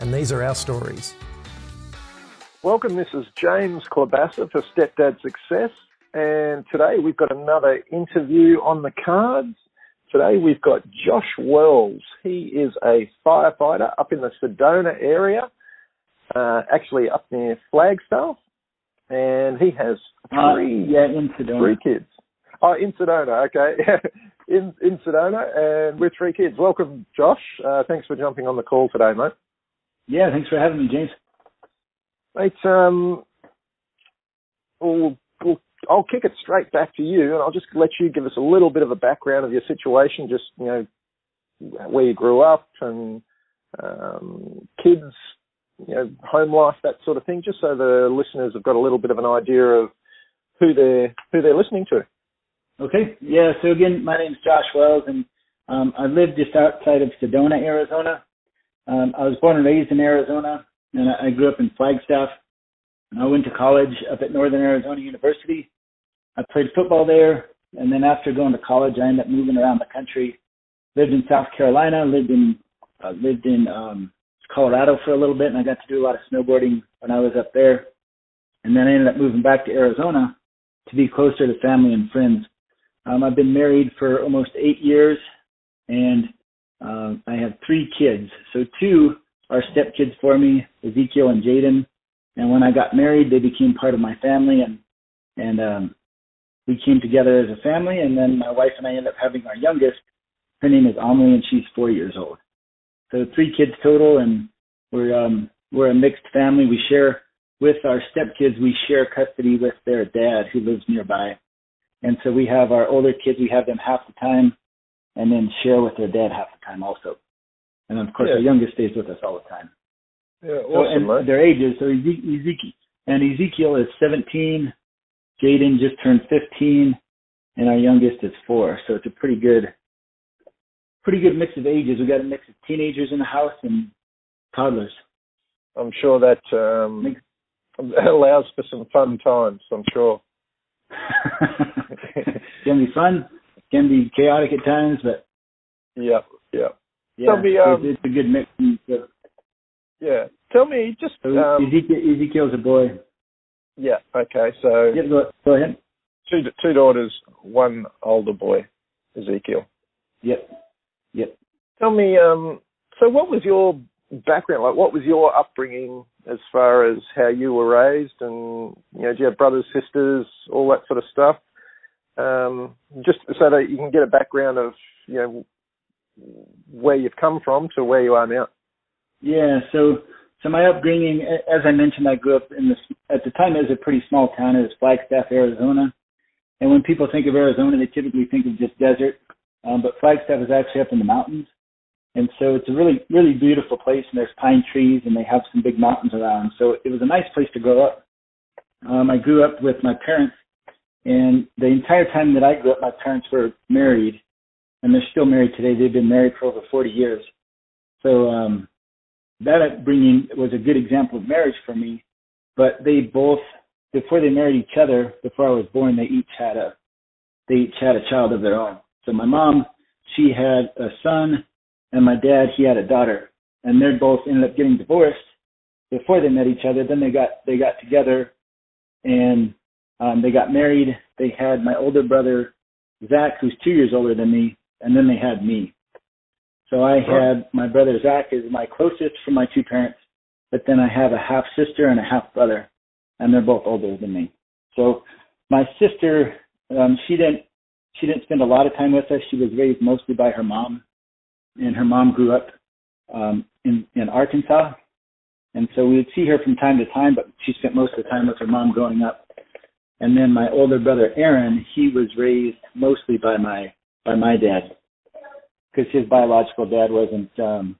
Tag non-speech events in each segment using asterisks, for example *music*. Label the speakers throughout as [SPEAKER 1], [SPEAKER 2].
[SPEAKER 1] and these are our stories.
[SPEAKER 2] Welcome, this is James Klobassa for Stepdad Success, and today we've got another interview on the cards. Today we've got Josh Wells. He is a firefighter up in the Sedona area, uh, actually up near Flagstaff, and he has
[SPEAKER 3] Uh,
[SPEAKER 2] three,
[SPEAKER 3] yeah, in Sedona.
[SPEAKER 2] three kids. Oh, in Sedona, okay. *laughs* in, in Sedona, and with three kids. Welcome, Josh. Uh, thanks for jumping on the call today, mate.
[SPEAKER 3] Yeah, thanks for having me, James.
[SPEAKER 2] Mate, um, we'll, we'll, I'll kick it straight back to you, and I'll just let you give us a little bit of a background of your situation, just you know where you grew up and um, kids, you know, home life, that sort of thing, just so the listeners have got a little bit of an idea of who they're who they're listening to.
[SPEAKER 3] Okay, yeah. So again, my name's Josh Wells, and um, I live just outside of Sedona, Arizona. Um, I was born and raised in Arizona, and I, I grew up in Flagstaff. And I went to college up at Northern Arizona University. I played football there, and then after going to college, I ended up moving around the country. Lived in South Carolina, lived in uh, lived in um, Colorado for a little bit, and I got to do a lot of snowboarding when I was up there. And then I ended up moving back to Arizona to be closer to family and friends. Um, I've been married for almost eight years, and um, I have three kids. So two are stepkids for me, Ezekiel and Jaden. And when I got married, they became part of my family, and and um, we came together as a family. And then my wife and I ended up having our youngest. Her name is Amelie, and she's four years old. So three kids total, and we're um, we're a mixed family. We share with our stepkids. We share custody with their dad, who lives nearby. And so we have our older kids, we have them half the time and then share with their dad half the time also. And of course,
[SPEAKER 2] Yeah.
[SPEAKER 3] our youngest stays with us all the time.
[SPEAKER 2] Yeah,
[SPEAKER 3] So,
[SPEAKER 2] awesome,
[SPEAKER 3] and
[SPEAKER 2] mate.
[SPEAKER 3] their ages, so Eze- Ezekiel, and Ezekiel is 17, Jaden just turned 15, and our youngest is four. So it's a pretty good, pretty good mix of ages. We got a mix of teenagers in the house and toddlers.
[SPEAKER 2] I'm sure that um, allows for some fun times. I'm sure. *laughs*
[SPEAKER 3] it's gonna be fun, can be chaotic at times, but
[SPEAKER 2] Yeah, yeah,
[SPEAKER 3] yeah,
[SPEAKER 2] Tell me, um,
[SPEAKER 3] it's, it's a good mix. So,
[SPEAKER 2] yeah. Tell me, just
[SPEAKER 3] so
[SPEAKER 2] um,
[SPEAKER 3] Ezekiel, Ezekiel's a boy.
[SPEAKER 2] yeah. Okay, so
[SPEAKER 3] Yeah, go, go ahead.
[SPEAKER 2] two two daughters, one older boy, Ezekiel.
[SPEAKER 3] Yep. Yep.
[SPEAKER 2] Tell me, um, so what was your background like? What was your upbringing as far as how you were raised, and you know, do you have brothers, sisters, all that sort of stuff? Um, just so that you can get a background of you know where you've come from to where you are now.
[SPEAKER 3] Yeah. So, so my upbringing, as I mentioned, I grew up in this. At the time, it was a pretty small town. It was Flagstaff, Arizona. And when people think of Arizona, they typically think of just desert. Um, but Flagstaff is actually up in the mountains, and so it's a really, really beautiful place. And there's pine trees, and they have some big mountains around. So it was a nice place to grow up. Um, I grew up with my parents, and the entire time that I grew up, my parents were married, and they're still married today. They've been married for over 40 years. So um, that upbringing was a good example of marriage for me. But they both, before they married each other, before I was born, they each had a, they each had a child of their own. So my mom, she had a son, and my dad, he had a daughter, and they both ended up getting divorced before they met each other. Then they got they got together, and um, they got married. They had my older brother Zach, who's two years older than me, and then they had me. So I had my brother Zach is my closest from my two parents, but then I have a half sister and a half brother, and they're both older than me. So my sister, um, she didn't she didn't spend a lot of time with us. She was raised mostly by her mom, and her mom grew up um, in in Arkansas, and so we would see her from time to time. But she spent most of the time with her mom growing up. And then my older brother Aaron, he was raised mostly by my by my dad, because his biological dad wasn't um,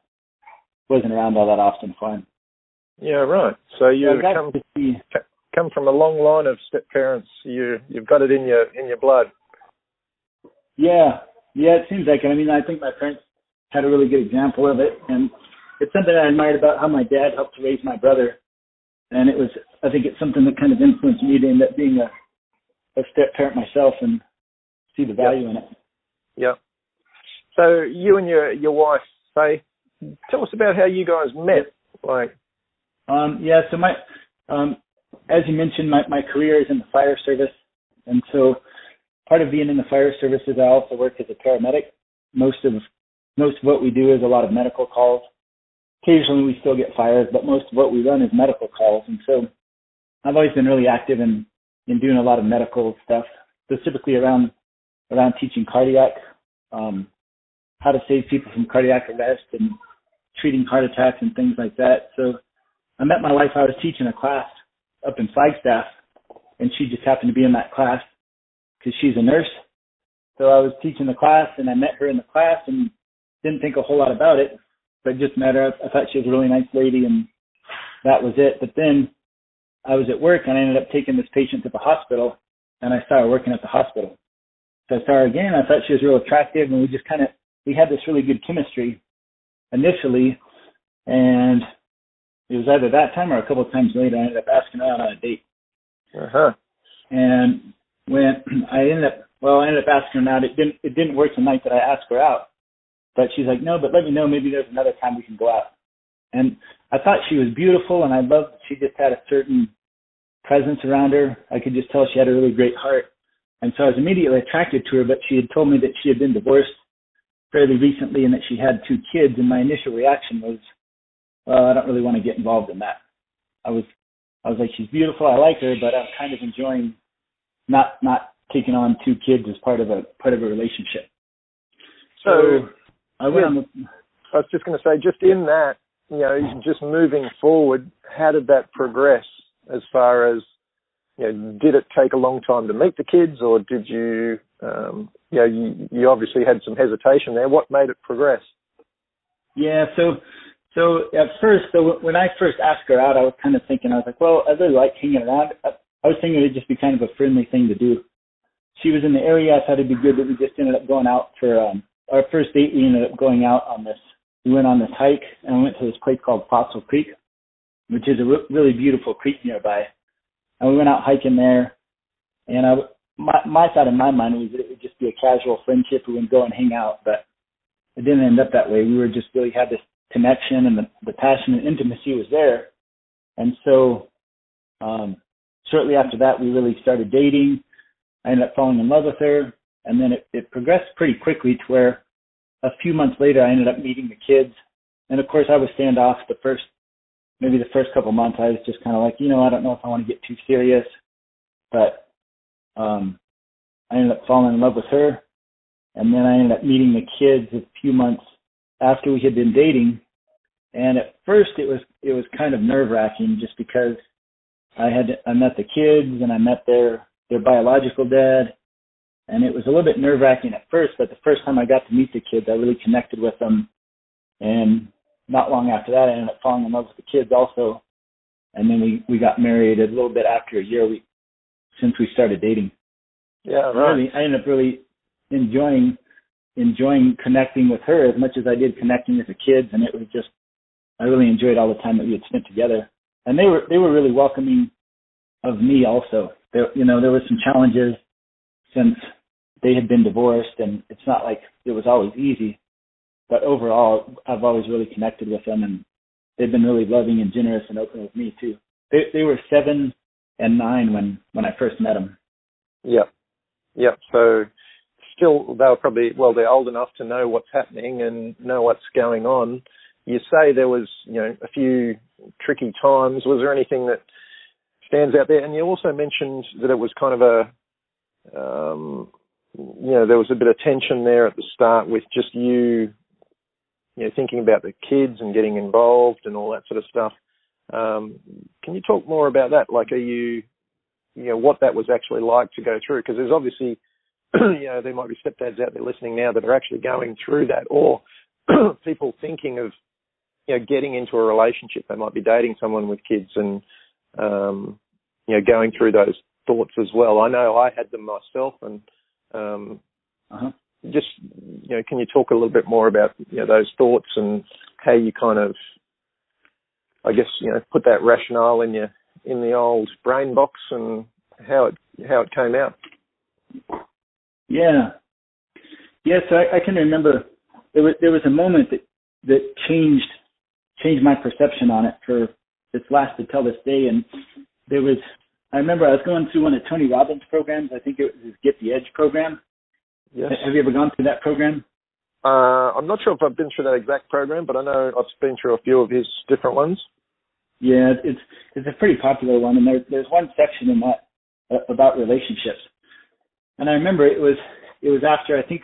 [SPEAKER 3] wasn't around all that often for him.
[SPEAKER 2] Yeah, right. So you
[SPEAKER 3] So
[SPEAKER 2] come
[SPEAKER 3] see-
[SPEAKER 2] come from a long line of step parents. You you've got it in your in your blood.
[SPEAKER 3] Yeah, yeah, it seems like it. I mean, I think my parents had a really good example of it, and it's something I admired about how my dad helped to raise my brother. And it was, I think, it's something that kind of influenced me to end up being a a step parent myself and see the value in it.
[SPEAKER 2] Yeah. So you and your your wife, say, tell us about how you guys met. Like,
[SPEAKER 3] Um, yeah, so my, um, as you mentioned, my, my career is in the fire service. And so part of being in the fire service is I also work as a paramedic. Most of, most of what we do is a lot of medical calls. Occasionally we still get fires, but most of what we run is medical calls. And so I've always been really active in, in doing a lot of medical stuff, specifically around, around teaching cardiac, um, how to save people from cardiac arrest and treating heart attacks and things like that. So I met my wife. I was teaching a class up in Flagstaff, and she just happened to be in that class because she's a nurse. So I was teaching the class, and I met her in the class, and didn't think a whole lot about it, but just met her. I thought she was a really nice lady, and that was it. But then I was at work, and I ended up taking this patient to the hospital, and I started working at the hospital. So I saw her again. I thought she was real attractive, and we just kind of we had this really good chemistry initially, and it was either that time or a couple of times later. I ended up asking her out on a date,
[SPEAKER 2] uh huh.
[SPEAKER 3] and when *clears throat* I ended up, well, I ended up asking her out. It didn't, it didn't work the night that I asked her out, but she's like, no, but let me know. Maybe there's another time we can go out. And I thought she was beautiful, and I loved. that She just had a certain presence around her. I could just tell she had a really great heart, and so I was immediately attracted to her. But she had told me that she had been divorced fairly recently and that she had two kids. And my initial reaction was, well, I don't really want to get involved in that. I was, I was like, she's beautiful, I like her, but I'm kind of enjoying not not taking on two kids as part of a part of a relationship.
[SPEAKER 2] So
[SPEAKER 3] I went
[SPEAKER 2] yeah.
[SPEAKER 3] the
[SPEAKER 2] I was just going to say, just in that, you know, just moving forward, how did that progress as far as, you know, did it take a long time to meet the kids or did you, um, you know, you, you obviously had some hesitation there. What made it progress?
[SPEAKER 3] Yeah, so so at first, so when I first asked her out, I was kind of thinking, I was like, well, I really like hanging around. I, I was thinking it'd just be kind of a friendly thing to do. She was in the area. I thought it'd be good that we just ended up going out for um, our first date. We ended up going out on this. We went on this hike and we went to this place called Fossil Creek, which is a re- really beautiful creek nearby. And we went out hiking there. And I, my my thought in my mind was that it would just be a casual friendship. We would go and hang out, but it didn't end up that way. We were just really had this connection and the, the passion and intimacy was there. And so um shortly after that we really started dating. I ended up falling in love with her and then it, it progressed pretty quickly to where a few months later I ended up meeting the kids. And of course I was standoff the first maybe the first couple months I was just kinda like, you know, I don't know if I want to get too serious but um I ended up falling in love with her and then I ended up meeting the kids a few months after we had been dating. And at first it was it was kind of nerve wracking just because I had I met the kids and I met their their biological dad and it was a little bit nerve wracking at first, but the first time I got to meet the kids I really connected with them and not long after that I ended up falling in love with the kids also. And then we, we got married a little bit after a year we since we started dating.
[SPEAKER 2] Yeah, right.
[SPEAKER 3] really I ended up really enjoying enjoying connecting with her as much as I did connecting with the kids and it was just I really enjoyed all the time that we had spent together. And they were they were really welcoming of me also. There you know, there were some challenges since they had been divorced and it's not like it was always easy. But overall I've always really connected with them and they've been really loving and generous and open with me too. They they were seven and nine when when I first met them.
[SPEAKER 2] Yep. Yep. So still, they were probably, well, they're old enough to know what's happening and know what's going on. You say there was, you know, a few tricky times. Was there anything that stands out there? And you also mentioned that it was kind of a, um, you know, there was a bit of tension there at the start with just you, you know, thinking about the kids and getting involved and all that sort of stuff. Um, can you talk more about that? Like, are you, you know, what that was actually like to go through? Because there's obviously, *clears throat* you know, there might be stepdads out there listening now that are actually going through that, or *clears throat* people thinking of you know getting into a relationship. They might be dating someone with kids and um, you know going through those thoughts as well. I know I had them myself, and you know, can you talk a little bit more about you know those thoughts and how you kind of, I guess you know, put that rationale in your in the old brain box and how it how it came out.
[SPEAKER 3] Yeah, yes, I, I can remember there was there was a moment that that changed changed my perception on it for it's lasted till this day. And there was I remember I was going through one of Tony Robbins' programs. I think it was his Get the Edge program. Yes. Have you ever gone through that program?
[SPEAKER 2] Uh, I'm not sure if I've been through that exact program, but I know I've been through a few of his different ones.
[SPEAKER 3] Yeah, it's it's a pretty popular one, and there's there's one section in that uh, about relationships. And I remember it was it was after I think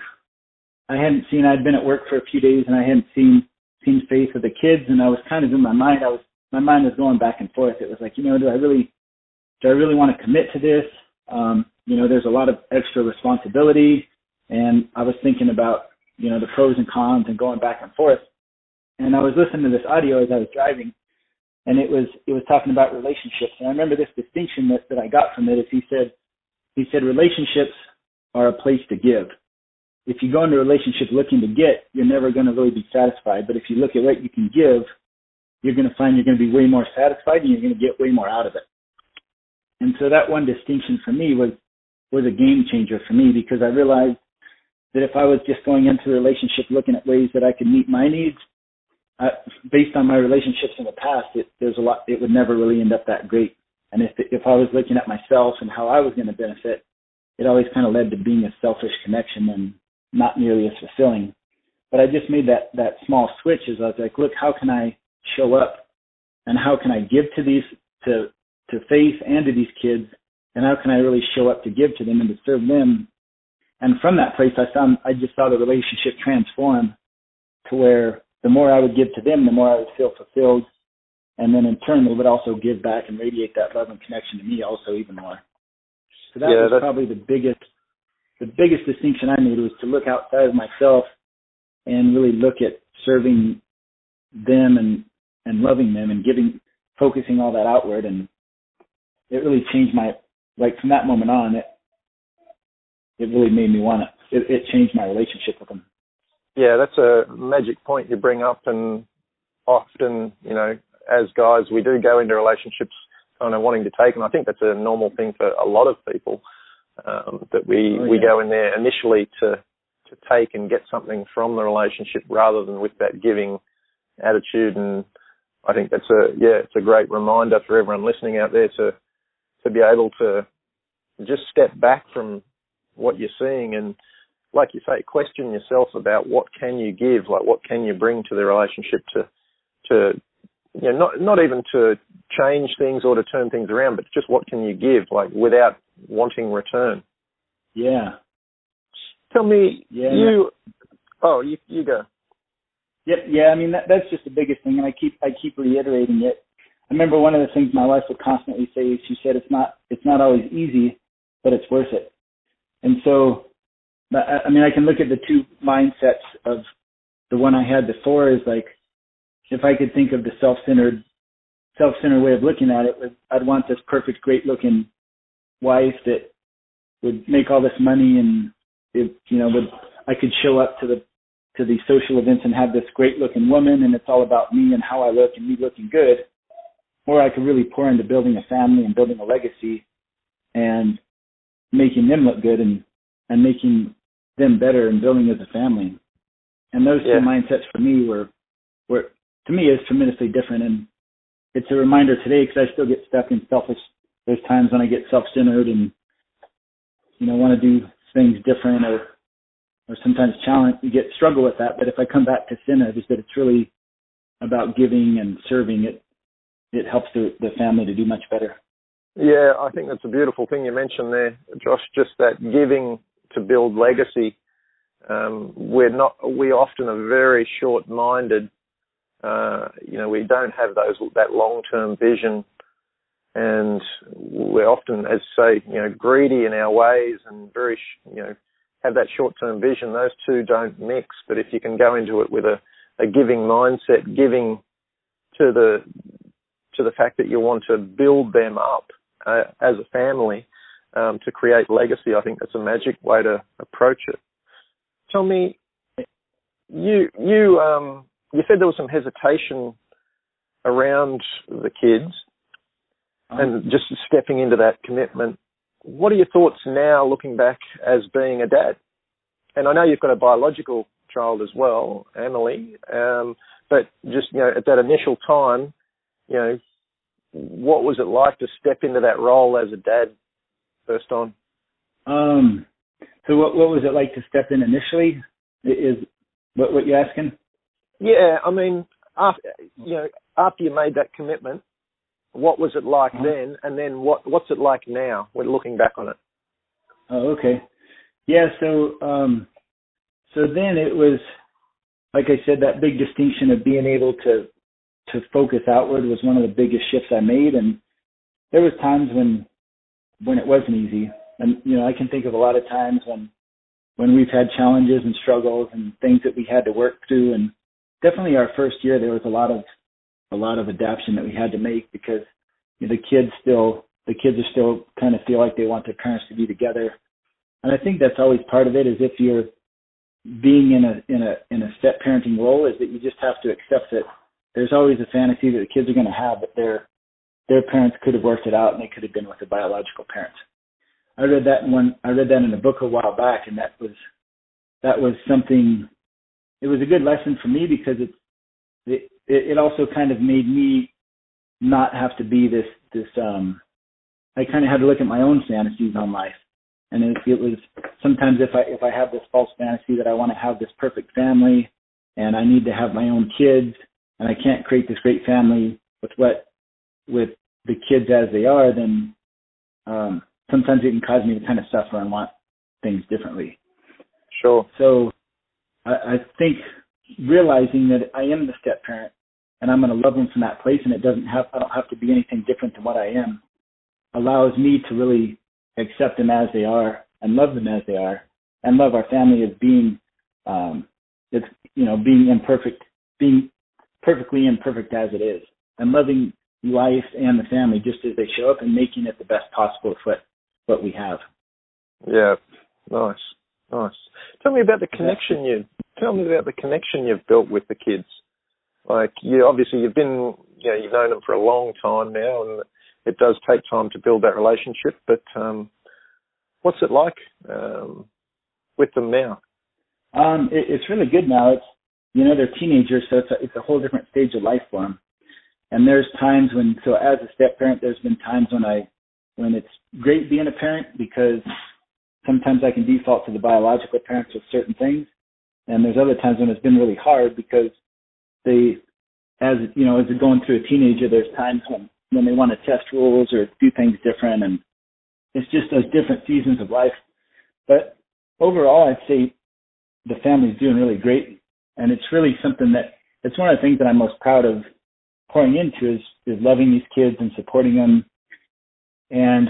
[SPEAKER 3] I hadn't seen I'd been at work for a few days and I hadn't seen seen Faith with the kids, and I was kind of in my mind. I was my mind was going back and forth. It was like, you know, do I really do I really want to commit to this? Um, you know, there's a lot of extra responsibility, and I was thinking about you know the pros and cons and going back and forth. And I was listening to this audio as I was driving, and it was it was talking about relationships. And I remember this distinction that that I got from it is he said he said relationships are a place to give. If you go into a relationship looking to get, you're never going to really be satisfied. But if you look at what you can give, you're going to find you're going to be way more satisfied and you're going to get way more out of it. And so that one distinction for me was was a game changer for me because I realized that if I was just going into a relationship looking at ways that I could meet my needs, uh, based on my relationships in the past, it, there's a lot. It would never really end up that great. And if if I was looking at myself and how I was going to benefit, it always kind of led to being a selfish connection and not nearly as fulfilling. But I just made that that small switch as I was like, look, how can I show up, and how can I give to these to to Faith and to these kids, and how can I really show up to give to them and to serve them? And from that place, I found I just saw the relationship transform to where the more I would give to them, the more I would feel fulfilled. And then in turn, they would also give back and radiate that love and connection to me also even more. So that yeah, was probably the biggest, the biggest distinction I made was to look outside of myself and really look at serving them and, and loving them and giving, focusing all that outward. And it really changed my, like from that moment on, it, it really made me want to, it, it changed my relationship with them
[SPEAKER 2] yeah, that's a magic point you bring up, and often, you know, as guys, we do go into relationships kind of wanting to take, and I think that's a normal thing for a lot of people. Um, that we oh, yeah. we go in there initially to to take and get something from the relationship rather than with that giving attitude, and I think that's a yeah, it's a great reminder for everyone listening out there to to be able to just step back from what you're seeing and like you say, question yourself about what can you give, like what can you bring to the relationship to, to, you know, not not even to change things or to turn things around, but just what can you give, like without wanting return.
[SPEAKER 3] Yeah.
[SPEAKER 2] Tell me, yeah. You, oh, you you go.
[SPEAKER 3] Yep. Yeah. I mean, that, that's just the biggest thing, and I keep I keep reiterating it. I remember one of the things my wife would constantly say is she said it's not it's not always easy, but it's worth it. And so I mean, I can look at the two mindsets of the one I had before is like, if I could think of the self-centered, self-centered way of looking at it, I'd want this perfect, great-looking wife that would make all this money and it, you know, would I could show up to the to these social events and have this great-looking woman, and it's all about me and how I look and me looking good, or I could really pour into building a family and building a legacy and making them look good and and making them better and building as a family. And those yeah. two mindsets for me were, were to me is tremendously different. And it's a reminder today because I still get stuck in selfish. There's times when I get self-centered and you know want to do things different or or sometimes challenge you get struggle with that. But if I come back to centered, is that it's really about giving and serving. It it helps the the family to do much better.
[SPEAKER 2] Yeah, I think that's a beautiful thing you mentioned there, Josh. Just that giving to build legacy. Um, we're not. We often are very short-minded. Uh, you know, we don't have those that long-term vision, and we're often, as say, you know, greedy in our ways and very, you know, have that short-term vision. Those two don't mix. But if you can go into it with a, a giving mindset, giving to the to the fact that you want to build them up uh, as a family um, to create legacy. I think that's a magic way to approach it. Tell me, you you um, you said there was some hesitation around the kids uh-huh. and just stepping into that commitment. What are your thoughts now, looking back as being a dad? And I know you've got a biological child as well, Emily. Um, but just you know, at that initial time, you know, what was it like to step into that role as a dad first on?
[SPEAKER 3] Um, so what what was it like to step in initially? Is what what you're asking?
[SPEAKER 2] Yeah, I mean, after you know, after you made that commitment, what was it like uh-huh. then, and then what what's it like now? When looking back on it.
[SPEAKER 3] Oh, okay. Yeah, so um, so then it was, like I said, that big distinction of being able to to focus outward was one of the biggest shifts I made, and there was times when when it wasn't easy, and you know I can think of a lot of times when when we've had challenges and struggles and things that we had to work through, and definitely our first year there was a lot of a lot of adaptation that we had to make because you know, the kids still the kids are still kind of feel like they want their parents to be together, and I think that's always part of it. Is if you're being in a in a in a step parenting role is that you just have to accept that there's always a fantasy that the kids are going to have that their their parents could have worked it out and they could have been with the biological parents. I read that in one I read that in a book a while back and that was that was something it was a good lesson for me because it it it also kind of made me not have to be this this um I kind of had to look at my own fantasies on life and it, it was sometimes if I if I have this false fantasy that I want to have this perfect family and I need to have my own kids and I can't create this great family with what with the kids as they are, then um, sometimes it can cause me to kind of suffer and want things differently.
[SPEAKER 2] Sure.
[SPEAKER 3] So I, I think realizing that I am the step parent and I'm going to love them from that place, and it doesn't have I don't have to be anything different than what I am, allows me to really accept them as they are and love them as they are and love our family as being um it's you know being imperfect being perfectly imperfect as it is and loving life and the family just as they show up and making it the best possible with what what we have
[SPEAKER 2] yeah nice nice tell me about the connection you tell me about the connection you've built with the kids like you obviously you've been you know you've known them for a long time now and it does take time to build that relationship. But um, what's it like um, with them now?
[SPEAKER 3] Um, it, it's really good now. It's you know they're teenagers, so it's a, it's a whole different stage of life for them. And there's times when, so as a step parent, there's been times when I, when it's great being a parent because sometimes I can default to the biological parents with certain things, and there's other times when it's been really hard because they, as you know, as they're going through a teenager, there's times when when they want to test rules or do things different. And it's just those different seasons of life. But overall, I'd say the family's doing really great. And it's really something that it's one of the things that I'm most proud of pouring into is, is loving these kids and supporting them. And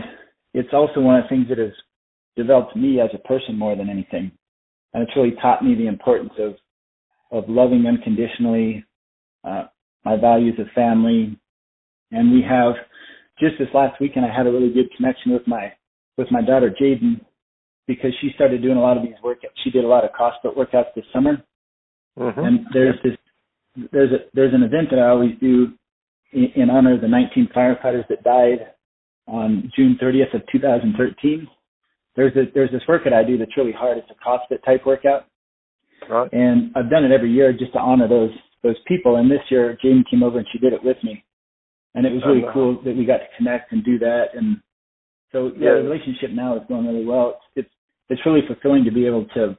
[SPEAKER 3] it's also one of the things that has developed me as a person more than anything. And it's really taught me the importance of, of loving unconditionally, uh, my values of family, and we have just this last weekend I had a really good connection with my with my daughter Jaden because she started doing a lot of these workouts. She did a lot of CrossFit workouts this summer. Mm-hmm. And there's this there's a there's an event that I always do in, in honor of the 19 firefighters that died on June 30th of 2013. There's a there's this workout I do that's really hard. It's a CrossFit type workout.
[SPEAKER 2] Right.
[SPEAKER 3] And I've done it every year just to honor those those people. And this year Jaden came over and she did it with me and it was really cool that we got to connect and do that. And so yeah, yeah, the relationship now is going really well. It's, it's it's really fulfilling to be able to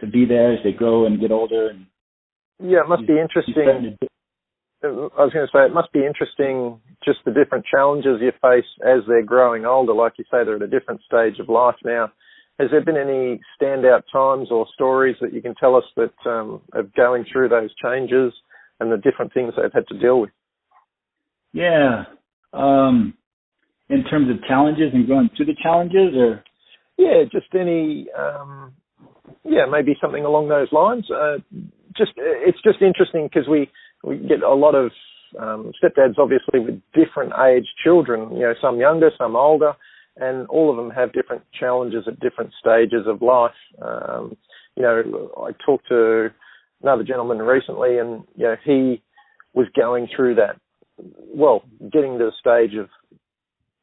[SPEAKER 3] to be there as they grow and get older. And
[SPEAKER 2] yeah, it must be interesting. I was going to say it must be interesting just the different challenges you face as they're growing older. Like you say, they're at a different stage of life now. Has there been any standout times or stories that you can tell us that um, of going through those changes and the different things they've had to deal with?
[SPEAKER 3] Yeah. Um, in terms of challenges and going through the challenges, or
[SPEAKER 2] yeah, just any um, yeah, maybe something along those lines. Uh, just it's just interesting because we we get a lot of Um, stepdads obviously with different age children, you know, some younger, some older, and all of them have different challenges at different stages of life. Um, you know, I talked to another gentleman recently, and you know, he was going through that. Well, getting to the stage of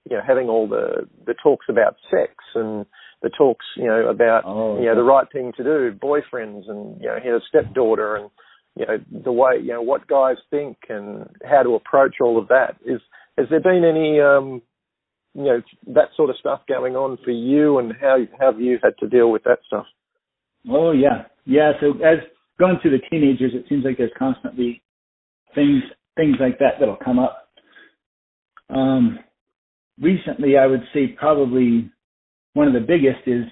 [SPEAKER 2] you know having all the the talks about sex and the talks you know about oh, you know the right thing to do, boyfriends, and you know his stepdaughter, and you know the way you know what guys think and how to approach all of that. Is has there been any um, you know that sort of stuff going on for you, and how how have you had to deal with that stuff?
[SPEAKER 3] Oh yeah, yeah. So as going through the teenagers, it seems like there's constantly things things like that that'll come up. Um, recently, I would say probably one of the biggest is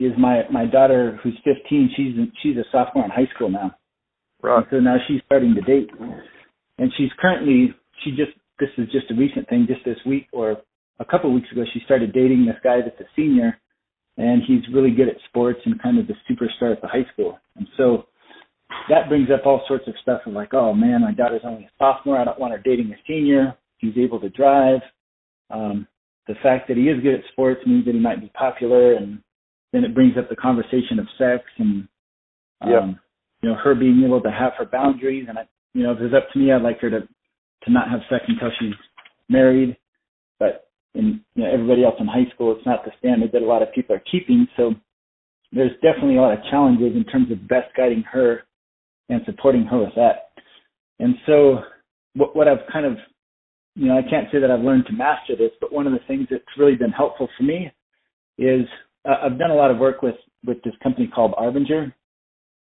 [SPEAKER 3] is my my daughter who's 15. She's she's a sophomore in high school now.
[SPEAKER 2] Right.
[SPEAKER 3] And so now she's starting to date, and she's currently she just this is just a recent thing, just this week or a couple of weeks ago, she started dating this guy that's a senior, and he's really good at sports and kind of the superstar at the high school. And so that brings up all sorts of stuff of like, oh man, my daughter's only a sophomore. I don't want her dating a senior. He's able to drive. Um, the fact that he is good at sports means that he might be popular, and then it brings up the conversation of sex and um,
[SPEAKER 2] yep.
[SPEAKER 3] you know her being able to have her boundaries. And I, you know, if it's up to me, I'd like her to to not have sex until she's married. But in you know everybody else in high school, it's not the standard that a lot of people are keeping. So there's definitely a lot of challenges in terms of best guiding her and supporting her with that. And so what, what I've kind of, you know, I can't say that I've learned to master this, but one of the things that's really been helpful for me is uh, I've done a lot of work with with this company called Arbinger.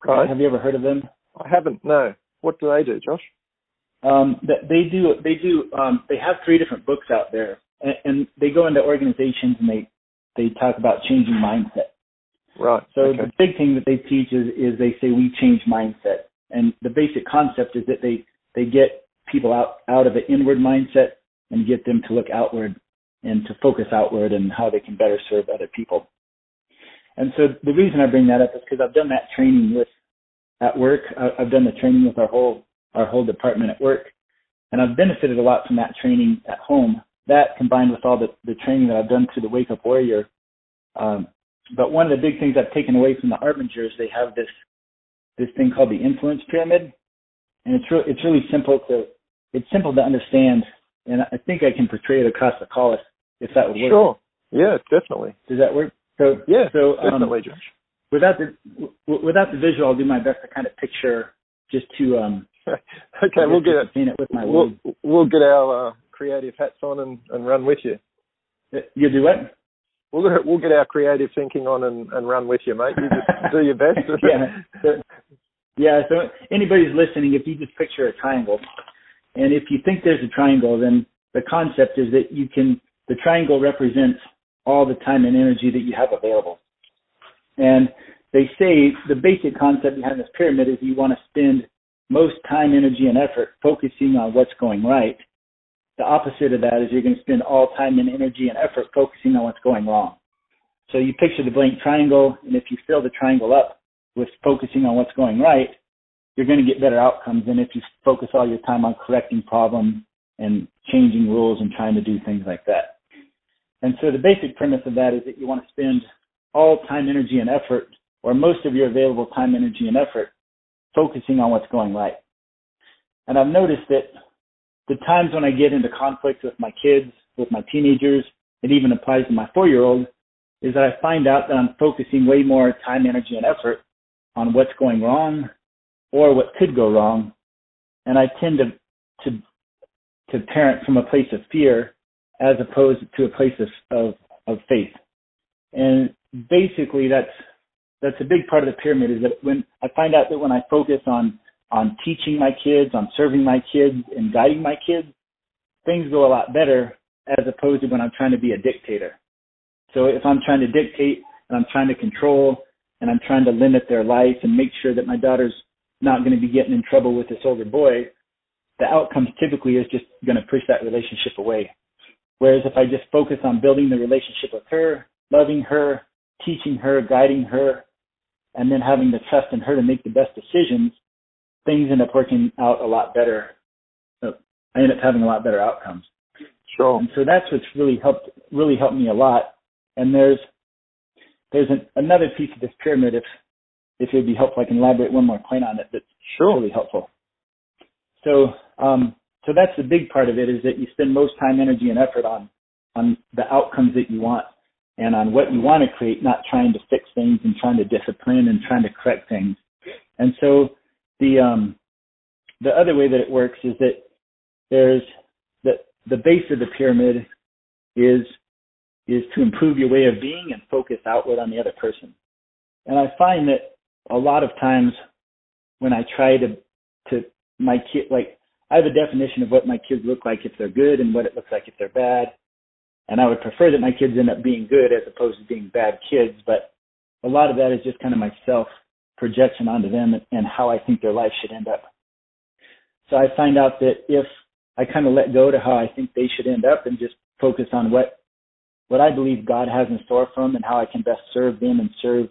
[SPEAKER 2] Right.
[SPEAKER 3] Have you ever heard of them?
[SPEAKER 2] I haven't. No. What do they do, Josh?
[SPEAKER 3] Um, they do. They do. Um, they have three different books out there, and, and they go into organizations and they they talk about changing mindset.
[SPEAKER 2] Right.
[SPEAKER 3] So
[SPEAKER 2] okay.
[SPEAKER 3] the big thing that they teach is, is they say we change mindset, and the basic concept is that they they get people out out of an inward mindset and get them to look outward and to focus outward and how they can better serve other people. And so the reason I bring that up is because I've done that training with at work. I've done the training with our whole our whole department at work, and I've benefited a lot from that training at home. That combined with all the the training that I've done through the Wake Up Warrior. Um, but one of the big things I've taken away from the Arbingers, they have this this thing called the influence pyramid, and it's re- it's really simple to it's simple to understand, and I think I can portray it across the call if, if that would work.
[SPEAKER 2] Sure. Yeah, definitely.
[SPEAKER 3] Does that work? So
[SPEAKER 2] yeah,
[SPEAKER 3] so
[SPEAKER 2] um, definitely, Josh.
[SPEAKER 3] Without the w- without the visual, I'll do my best to kind of picture just to um. *laughs*
[SPEAKER 2] okay, we'll get it.
[SPEAKER 3] With my
[SPEAKER 2] we'll, we'll get our uh, creative hats on and, and run with you.
[SPEAKER 3] Uh, you do what?
[SPEAKER 2] We'll get, we'll get our creative thinking on and, and run with you, mate. You just do your best. *laughs*
[SPEAKER 3] yeah. So, yeah. So anybody's listening, if you just picture a triangle, and if you think there's a triangle, then the concept is that you can. The triangle represents all the time and energy that you have available. And they say the basic concept behind this pyramid is you want to spend most time, energy, and effort focusing on what's going right the opposite of that is you're going to spend all time and energy and effort focusing on what's going wrong. So you picture the blank triangle, and if you fill the triangle up with focusing on what's going right, you're going to get better outcomes than if you focus all your time on correcting problems and changing rules and trying to do things like that. And so the basic premise of that is that you want to spend all time, energy, and effort, or most of your available time, energy, and effort, focusing on what's going right. And I've noticed that the times when I get into conflict with my kids, with my teenagers, it even applies to my four year old, is that I find out that I'm focusing way more time, energy, and effort on what's going wrong or what could go wrong. And I tend to, to, to parent from a place of fear as opposed to a place of, of, of faith. And basically that's, that's a big part of the pyramid is that when I find out that when I focus on on teaching my kids, on serving my kids, and guiding my kids, things go a lot better as opposed to when I'm trying to be a dictator. So if I'm trying to dictate and I'm trying to control and I'm trying to limit their life and make sure that my daughter's not going to be getting in trouble with this older boy, the outcome typically is just going to push that relationship away. Whereas if I just focus on building the relationship with her, loving her, teaching her, guiding her, and then having the trust in her to make the best decisions, things end up working out a lot better I end up having a lot better outcomes.
[SPEAKER 2] Sure.
[SPEAKER 3] And so that's what's really helped really helped me a lot. And there's there's an, another piece of this pyramid if if it'd be helpful I can elaborate one more point on it that's
[SPEAKER 2] sure.
[SPEAKER 3] really helpful. So um so that's the big part of it is that you spend most time, energy and effort on on the outcomes that you want and on what you want to create, not trying to fix things and trying to discipline and trying to correct things. And so the um the other way that it works is that there's the the base of the pyramid is is to improve your way of being and focus outward on the other person. And I find that a lot of times when I try to to my kid like I have a definition of what my kids look like if they're good and what it looks like if they're bad. And I would prefer that my kids end up being good as opposed to being bad kids, but a lot of that is just kind of my self projection onto them and how I think their life should end up. So I find out that if I kind of let go to how I think they should end up and just focus on what what I believe God has in store for them and how I can best serve them and serve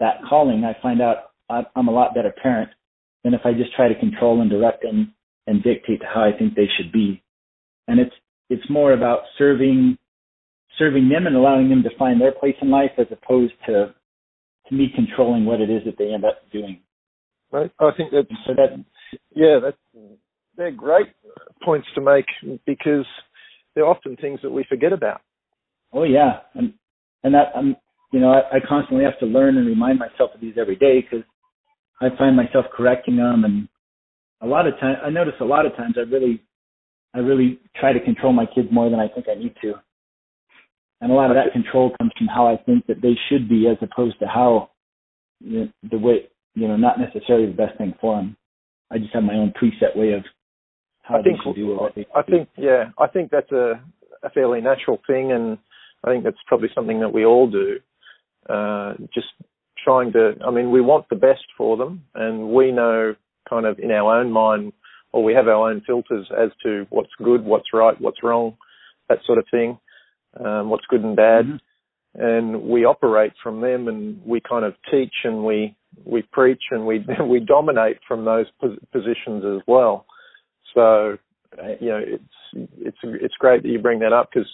[SPEAKER 3] that calling, I find out I'm a lot better parent than if I just try to control and direct them and dictate how I think they should be. And it's it's more about serving serving them and allowing them to find their place in life as opposed to to me controlling what it is that they end up doing.
[SPEAKER 2] Right. I think that
[SPEAKER 3] so that
[SPEAKER 2] yeah, that they're great points to make because they're often things that we forget about.
[SPEAKER 3] Oh yeah, and and that I'm you know I, I constantly have to learn and remind myself of these every day because I find myself correcting them and a lot of times I notice a lot of times I really I really try to control my kids more than I think I need to. And a lot of that control comes from how I think that they should be as opposed to how you know, the way you know not necessarily the best thing for them. I just have my own preset way of how
[SPEAKER 2] I think,
[SPEAKER 3] they should do what they
[SPEAKER 2] I think yeah, I think that's a a fairly natural thing and I think that's probably something that we all do. Uh, just trying to, I mean, we want the best for them, and we know kind of in our own mind, or we have our own filters as to what's good, what's right, what's wrong, that sort of thing, um, what's good and bad,
[SPEAKER 3] Mm-hmm.
[SPEAKER 2] and we operate from them, and we kind of teach and we we preach and we *laughs* we dominate from those pos- positions as well. So, you know, it's it's it's great that you bring that up because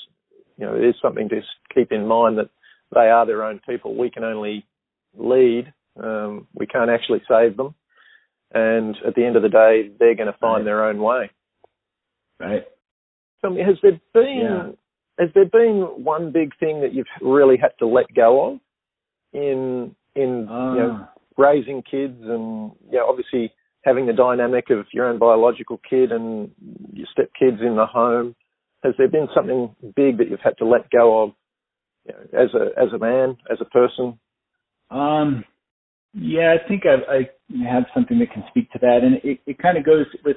[SPEAKER 2] you know it is something to keep in mind that they are their own people. We can only lead. Um, we can't actually save them. And at the end of the day, they're going to find
[SPEAKER 3] Right.
[SPEAKER 2] their own way.
[SPEAKER 3] right.
[SPEAKER 2] Tell me, has there been
[SPEAKER 3] Yeah.
[SPEAKER 2] has there been one big thing that you've really had to let go of in in you know raising kids and you know obviously having the dynamic of your own biological kid and your step kids in the home? Has there been something big that you've had to let go of you know, as a as a man, as a person?
[SPEAKER 3] Um, yeah, I think I, I have something that can speak to that, and it, it kind of goes with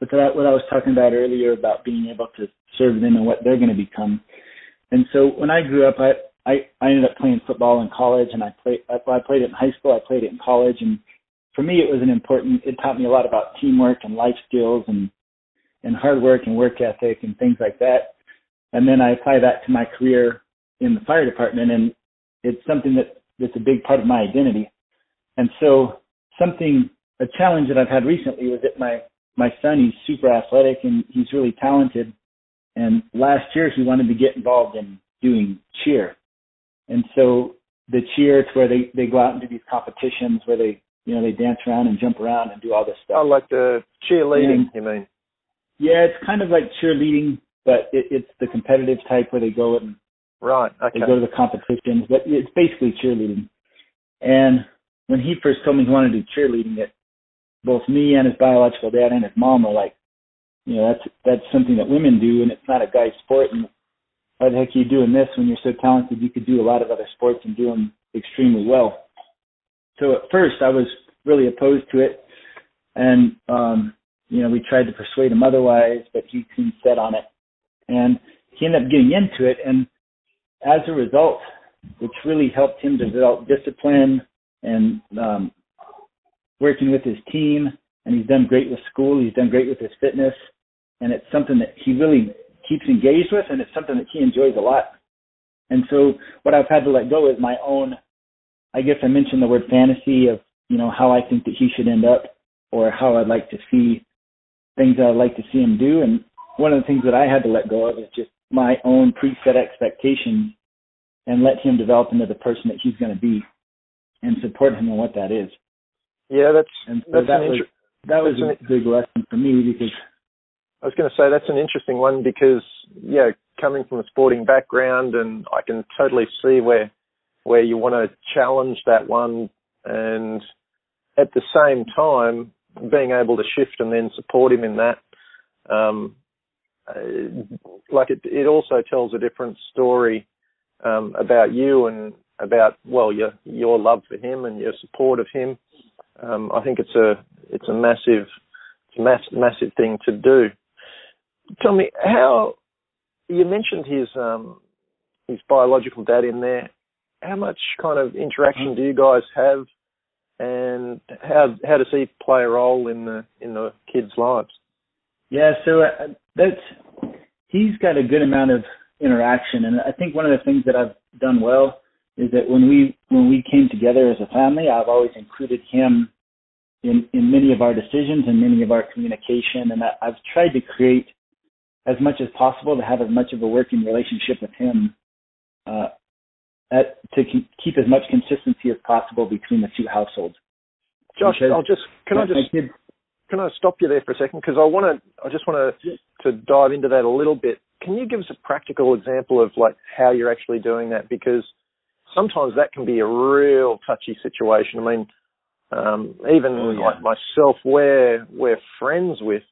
[SPEAKER 3] with that, what I was talking about earlier about being able to serve them and what they're going to become. And so when I grew up, I I, I ended up playing football in college, and I played I, I played it in high school. I played it in college, and for me, it was an important. It taught me a lot about teamwork and life skills and and hard work and work ethic and things like that. And then I apply that to my career in the fire department, and it's something that that's a big part of my identity. And so something a challenge that I've had recently was that my my son he's super athletic and he's really talented. And last year he wanted to get involved in doing cheer. And so the cheer it's where they they go out and do these competitions where they you know they dance around and jump around and do all this stuff.
[SPEAKER 2] Oh, like the cheerleading,
[SPEAKER 3] Yeah.
[SPEAKER 2] you mean?
[SPEAKER 3] Yeah, it's kind of like cheerleading, but it, it's the competitive type where they go and
[SPEAKER 2] Right.
[SPEAKER 3] they go to the competitions, but it's basically cheerleading. And when he first told me he wanted to do cheerleading, it both me and his biological dad and his mom were like, you know, that's that's something that women do, and it's not a guy's sport. And why the heck are you doing this when you're so talented? You could do a lot of other sports and do them extremely well. So at first, I was really opposed to it, and um, you know, we tried to persuade him otherwise, but he seemed set on it, and he ended up getting into it. And as a result, which really helped him develop discipline and um, working with his team. And he's done great with school. He's done great with his fitness, and it's something that he really keeps engaged with, and it's something that he enjoys a lot. And so, what I've had to let go is my own. I guess I mentioned the word fantasy of you know how I think that he should end up, or how I'd like to see things that I'd like to see him do, and one of the things that I had to let go of is just my own preset expectations and let him develop into the person that he's going to be and support him in what that is.
[SPEAKER 2] Yeah, that's
[SPEAKER 3] And so
[SPEAKER 2] that's
[SPEAKER 3] that
[SPEAKER 2] an
[SPEAKER 3] was
[SPEAKER 2] inter-
[SPEAKER 3] that was a big lesson for me because
[SPEAKER 2] I was going to say that's an interesting one because yeah, coming from a sporting background, and I can totally see where where you want to challenge that one, and at the same time being able to shift and then support him in that. Um, like it, it also tells a different story um, about you and about well your your love for him and your support of him. Um, I think it's a it's a massive it's a mass, massive thing to do. Tell me how you mentioned his um, his biological dad in there. How much kind of interaction do you guys have, and how how does he play a role in the in the kids' lives?
[SPEAKER 3] Yeah, so uh, that's he's got a good amount of interaction, and I think one of the things that I've done well is that when we when we came together as a family, I've always included him in in many of our decisions and many of our communication, and I, I've tried to create as much as possible to have as much of a working relationship with him, uh, at, to keep as much consistency as possible between the two households.
[SPEAKER 2] Josh,
[SPEAKER 3] Because
[SPEAKER 2] I'll just can I just
[SPEAKER 3] kids
[SPEAKER 2] can I stop you there for a second because I want to I just want to to dive into that a little bit. Can you give us a practical example of like how you're actually doing that? Because sometimes that can be a real touchy situation. I mean, um, even
[SPEAKER 3] Oh, yeah.
[SPEAKER 2] like myself, we're we're friends with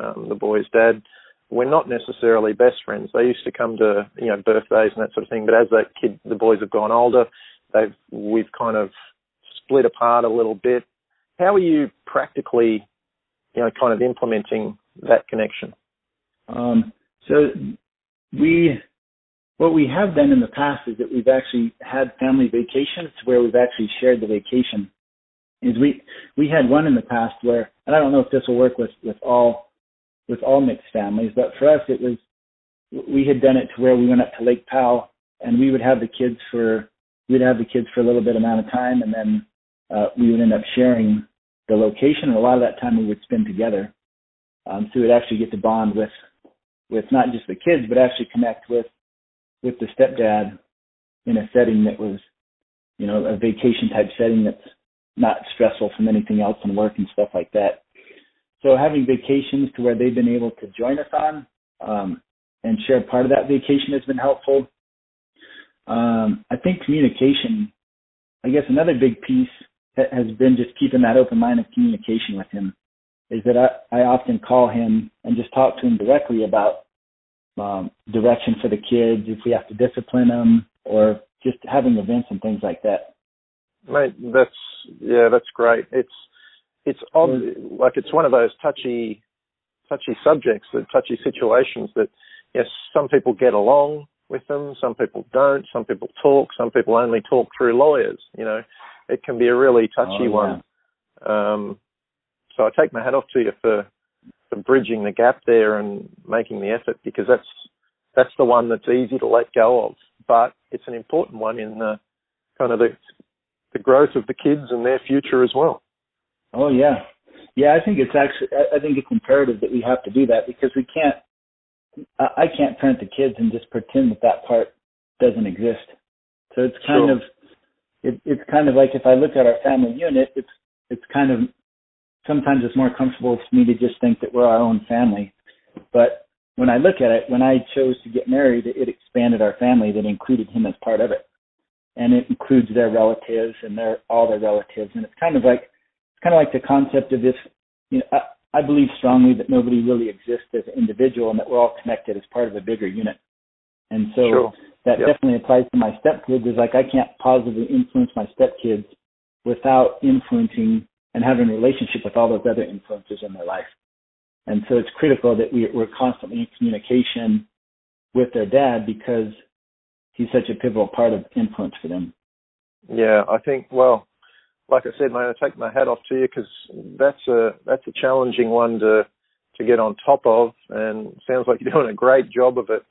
[SPEAKER 2] um, the boy's dad. We're not necessarily best friends. They used to come to you know birthdays and that sort of thing. But as that kid, the boys have gone older, they've we've kind of split apart a little bit. How are you practically, you know, kind of implementing that connection?
[SPEAKER 3] Um, so we, what we have done in the past is that we've actually had family vacations where we've actually shared the vacation. Is we we had one in the past where, and I don't know if this will work with with all with all mixed families, but for us it was we had done it to where we went up to Lake Powell and we would have the kids for we'd have the kids for a little bit amount of time and then uh, we would end up sharing the location and a lot of that time we would spend together. Um, so we'd actually get to bond with with not just the kids, but actually connect with with the stepdad in a setting that was, you know, a vacation type setting that's not stressful from anything else and work and stuff like that. So having vacations to where they've been able to join us on um, and share part of that vacation has been helpful. Um, I think communication, I guess another big piece has been just keeping that open line of communication with him is that I, I often call him and just talk to him directly about um, direction for the kids, if we have to discipline them, or just having events and things like that.
[SPEAKER 2] Mate, that's yeah, that's great. It's it's ob- like it's one of those touchy touchy subjects, the touchy situations that yes, some people get along with them, some people don't, some people talk, some people only talk through lawyers. You know, it can be a really touchy
[SPEAKER 3] Oh, yeah.
[SPEAKER 2] one. Um, so I take my hat off to you for for bridging the gap there and making the effort because that's that's the one that's easy to let go of, but it's an important one in the kind of the the growth of the kids and their future as well.
[SPEAKER 3] Oh yeah, yeah. I think it's actually. I I think it's imperative that we have to do that because we can't. I I can't parent the kids and just pretend that that part doesn't exist. So it's kind
[SPEAKER 2] Sure.
[SPEAKER 3] of. It, it's kind of like if I look at our family unit, it's it's kind of sometimes it's more comfortable for me to just think that we're our own family. But when I look at it, when I chose to get married, it expanded our family that included him as part of it. And it includes their relatives and their all their relatives. And it's kind of like it's kind of like the concept of this you know, I, believe strongly that nobody really exists as an individual and that we're all connected as part of a bigger unit. And so
[SPEAKER 2] Sure.
[SPEAKER 3] that
[SPEAKER 2] Yep.
[SPEAKER 3] definitely applies to my stepkids is like I can't positively influence my stepkids without influencing and having a relationship with all those other influences in their life. And so it's critical that we, we're constantly in communication with their dad because he's such a pivotal part of influence for them.
[SPEAKER 2] Yeah, I think. Well, like I said, mate, I take my hat off to you because that's a that's a challenging one to to get on top of, and sounds like you're doing a great job of it.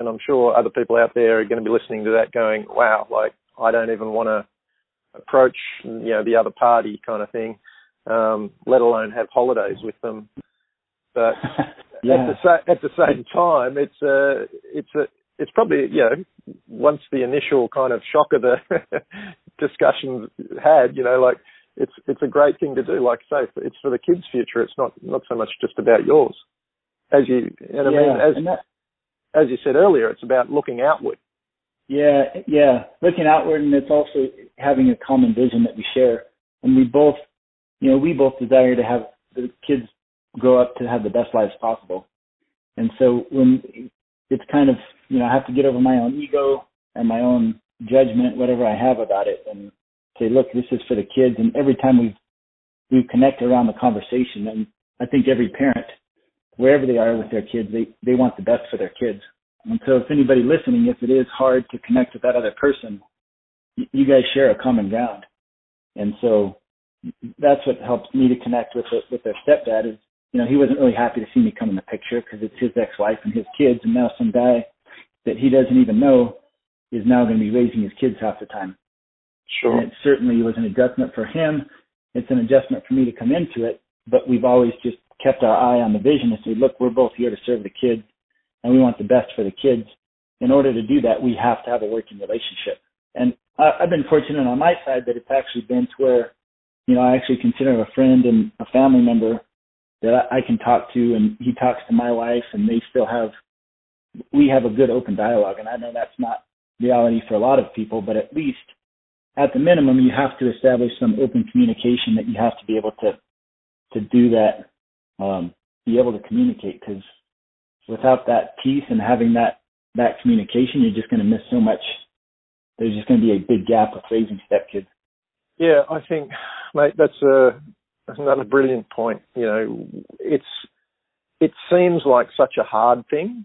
[SPEAKER 2] And I'm sure other people out there are going to be listening to that, going, "Wow, like I don't even want to approach, you know, the other party kind of thing, um, let alone have holidays with them." But yeah. *laughs* at the at the same time, it's a it's a it's probably you know once the initial kind of shock of the *laughs* discussions had, you know, like it's it's a great thing to do. Like I say, it's for the kids' future. It's not not so much just about yours. As you and I
[SPEAKER 3] yeah,
[SPEAKER 2] mean, as
[SPEAKER 3] that,
[SPEAKER 2] as you said earlier, it's about looking outward.
[SPEAKER 3] Yeah, yeah, looking outward, and it's also having a common vision that we share, and we both, you know, we both desire to have the kids grow up to have the best lives possible. And so when it's kind of, you know, I have to get over my own ego and my own judgment, whatever I have about it, and say, look, this is for the kids. And every time we've we've connected around the conversation, and I think every parent, wherever they are with their kids, they they want the best for their kids. And so, if anybody listening, if it is hard to connect with that other person, you guys share a common ground, and so that's what helps me to connect with it, with their stepdad. Is you know he wasn't really happy to see me come in the picture because it's his ex-wife and his kids, and now some guy that he doesn't even know is now going to be raising his kids half the time.
[SPEAKER 2] Sure.
[SPEAKER 3] And it certainly was an adjustment for him. It's an adjustment for me to come into it, but we've always just kept our eye on the vision and say, look, we're both here to serve the kids and we want the best for the kids. In order to do that, we have to have a working relationship. And I, I've been fortunate on my side that it's actually been to where, you know, I actually consider a friend and a family member that I, I can talk to and he talks to my wife and they still have, we have a good open dialogue. And I know that's not reality for a lot of people, but at least at the minimum, you have to establish some open communication that you have to be able to to do that, um, be able to communicate. Because without that piece and having that that communication, you're just going to miss so much. There's just going to be a big gap with raising stepkids.
[SPEAKER 2] Yeah, I think, mate, that's a that's another brilliant point. You know, it's it seems like such a hard thing,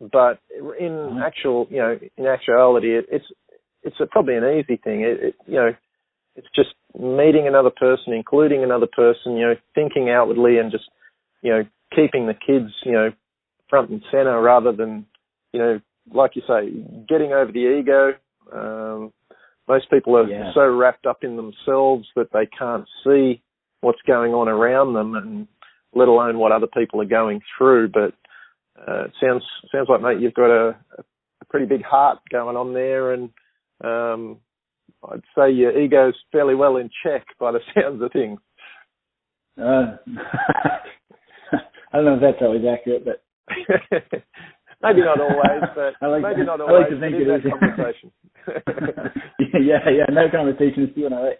[SPEAKER 2] but in mm-hmm. actual, you know, in actuality, it, it's it's a, probably an easy thing. It, it, you know, it's just meeting another person, including another person, you know, thinking outwardly and just, you know, keeping the kids, you know, front and center rather than, you know, like you say, getting over the ego. Um, most people are
[SPEAKER 3] yeah.
[SPEAKER 2] so wrapped up in themselves that they can't see what's going on around them and let alone what other people are going through. But uh, it sounds sounds like mate, you've got a, a pretty big heart going on there, and um, I'd say your ego's fairly well in check by the *laughs* sounds of things.
[SPEAKER 3] Uh, *laughs* I don't know if that's always accurate, but *laughs*
[SPEAKER 2] maybe not always, but
[SPEAKER 3] like,
[SPEAKER 2] maybe not
[SPEAKER 3] always.
[SPEAKER 2] I like to think
[SPEAKER 3] it
[SPEAKER 2] is. Conversation.
[SPEAKER 3] yeah, yeah, no conversation is doing all right.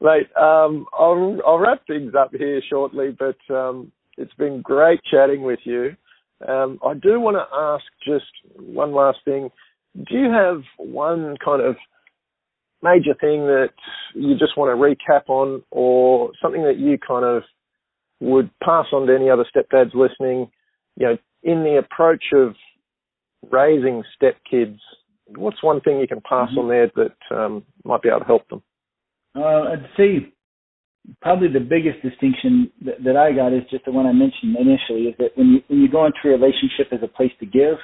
[SPEAKER 2] Mate, um, I'll I'll wrap things up here shortly, but um, it's been great chatting with you. Um, I do want to ask just one last thing do you have one kind of major thing that you just want to recap on or something that you kind of would pass on to any other stepdads listening, you know, in the approach of raising stepkids, what's one thing you can pass mm-hmm. on there that um, might be able to help them?
[SPEAKER 3] Uh, I'd say probably the biggest distinction that, that I got is just the one I mentioned initially is that when you when you go into a relationship as a place to give,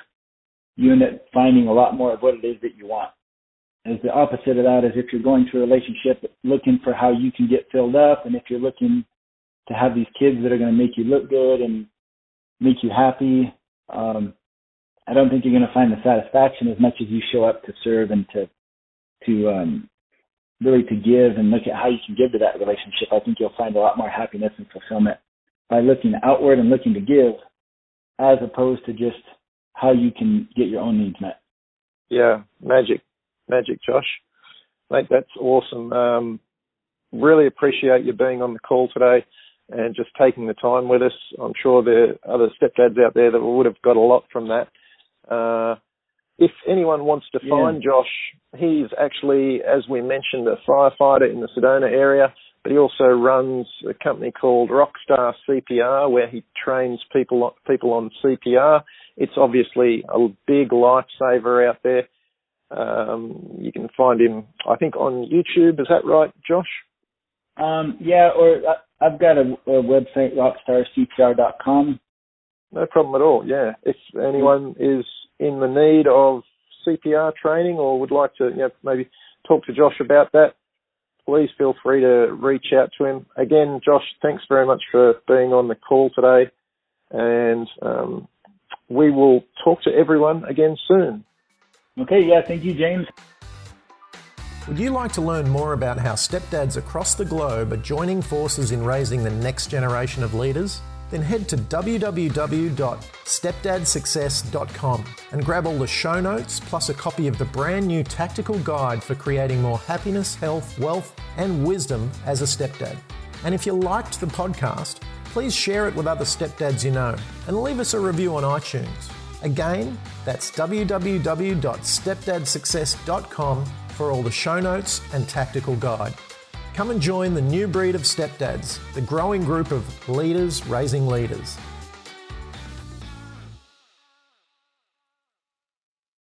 [SPEAKER 3] you end up finding a lot more of what it is that you want. As the opposite of that is if you're going through a relationship looking for how you can get filled up, and if you're looking to have these kids that are going to make you look good and make you happy, um, I don't think you're going to find the satisfaction as much as you show up to serve and to to um, really to give and look at how you can give to that relationship. I think you'll find a lot more happiness and fulfillment by looking outward and looking to give, as opposed to just how you can get your own needs met.
[SPEAKER 2] Yeah, magic, magic, Josh. Mate, that's awesome. Um, really appreciate you being on the call today and just taking the time with us. I'm sure there are other stepdads out there that would have got a lot from that. Uh, if anyone wants to
[SPEAKER 3] yeah.
[SPEAKER 2] find Josh, he's actually, as we mentioned, a firefighter in the Sedona area, but he also runs a company called Rockstar CPR where he trains people people on CPR it's obviously a big lifesaver out there. Um, you can find him, I think, on YouTube. Is that right, Josh?
[SPEAKER 3] Um, yeah, or I've got a, a website, rockstarcpr.com.
[SPEAKER 2] No problem at all. Yeah, if anyone is in the need of CPR training or would like to, you know, maybe talk to Josh about that, please feel free to reach out to him. Again, Josh, thanks very much for being on the call today, and um, we will talk to everyone again soon.
[SPEAKER 3] Okay, yeah, thank you, James.
[SPEAKER 1] Would you like to learn more about how stepdads across the globe are joining forces in raising the next generation of leaders? Then head to www.stepdadsuccess.com and grab all the show notes plus a copy of the brand new tactical guide for creating more happiness, health, wealth, and wisdom as a stepdad. And if you liked the podcast, please share it with other stepdads you know and leave us a review on iTunes. Again, that's www.stepdadsuccess.com for all the show notes and tactical guide. Come and join the new breed of stepdads, the growing group of leaders raising leaders.